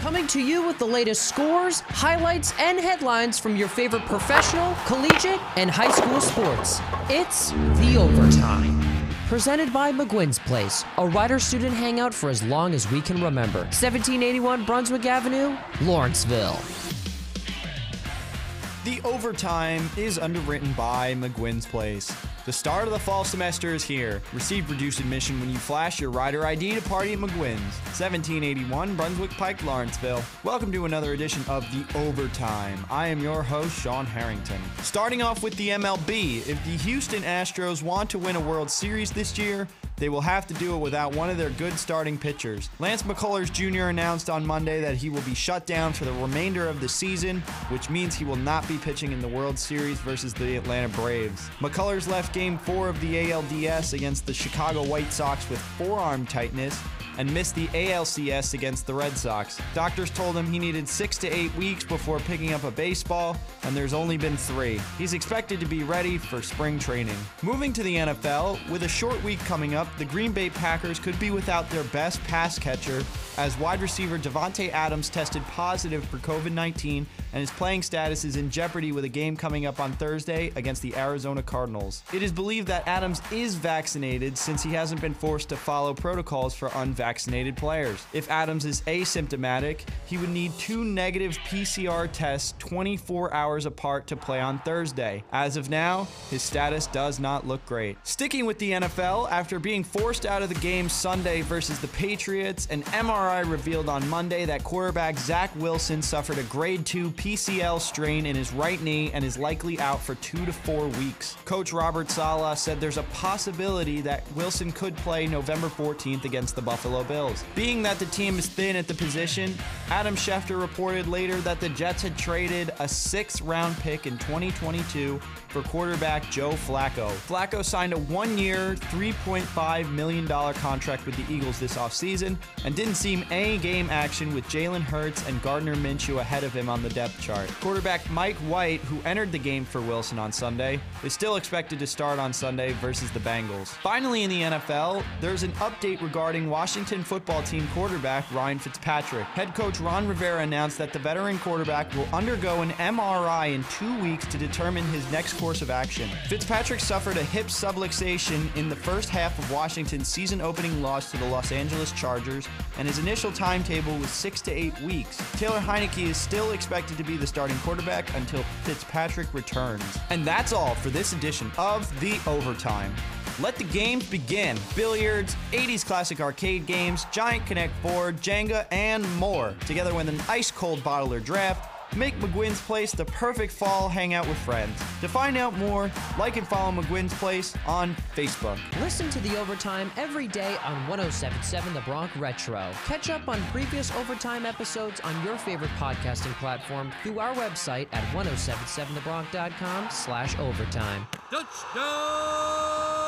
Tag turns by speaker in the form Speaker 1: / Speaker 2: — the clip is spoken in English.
Speaker 1: Coming to you with the latest scores, highlights, and headlines from your favorite professional, collegiate, and high school sports. It's The Overtime. Presented by McGuinn's Place, a Rider student hangout for as long as we can remember. 1781 Brunswick Avenue, Lawrenceville.
Speaker 2: The Overtime is underwritten by McGuinn's Place. The start of the fall semester is here. Receive reduced admission when you flash your rider ID to party at McGuinn's. 1781 Brunswick Pike, Lawrenceville. Welcome to another edition of The Overtime. I am your host, Sean Harrington. Starting off with the MLB, if the Houston Astros want to win a World Series this year, they will have to do it without one of their good starting pitchers. Lance McCullers Jr. announced on Monday that he will be shut down for the remainder of the season, which means he will not be pitching in the World Series versus the Atlanta Braves. McCullers left game four of the ALDS against the Chicago White Sox with forearm tightness and missed the ALCS against the Red Sox. Doctors told him he needed six to eight weeks before picking up a baseball, and there's only been three. He's expected to be ready for spring training. Moving to the NFL, with a short week coming up, the Green Bay Packers could be without their best pass catcher as wide receiver Davante Adams tested positive for COVID 19 and his playing status is in jeopardy with a game coming up on Thursday against the Arizona Cardinals. It is believed that Adams is vaccinated since he hasn't been forced to follow protocols for unvaccinated players. If Adams is asymptomatic, he would need two negative PCR tests 24 hours apart to play on Thursday. As of now, his status does not look great. Sticking with the NFL, after being forced out of the game Sunday versus the Patriots, an MRI revealed on Monday that quarterback Zach Wilson suffered a grade 2 PCL strain in his right knee and is likely out for two to four weeks. Coach Robert Saleh said there's a possibility that Wilson could play November 14th against the Buffalo Bills. Being that the team is thin at the position, Adam Schefter reported later that the Jets had traded a sixth round pick in 2022 for quarterback Joe Flacco. Flacco signed a one year, $3.5 million contract with the Eagles this offseason and didn't see any game action with Jalen Hurts and Gardner Minshew ahead of him on the depth chart. Quarterback Mike White, who entered the game for Wilson on Sunday, is still expected to start on Sunday versus the Bengals. Finally, in the NFL, there's an update regarding Washington football team quarterback Ryan Fitzpatrick. Head coach Ron Rivera announced that the veteran quarterback will undergo an MRI in two weeks to determine his next course of action. Fitzpatrick suffered a hip subluxation in the first half of Washington's season opening loss to the Los Angeles Chargers, and his initial timetable was six to eight weeks. Taylor Heinicke is still expected to be the starting quarterback until Fitzpatrick returns. And that's all for this edition of The Overtime. Let the games begin. Billiards, 80s classic arcade games, Giant Connect board, Jenga, and more. Together with an ice cold bottle or draft, make McGuinn's Place the perfect fall hangout with friends. To find out more, like and follow McGuinn's Place on Facebook.
Speaker 1: Listen to The Overtime every day on 1077 The Bronx Retro. Catch up on previous Overtime episodes on your favorite podcasting platform through our website at 1077thebronc.com slash overtime.
Speaker 3: Touchdown!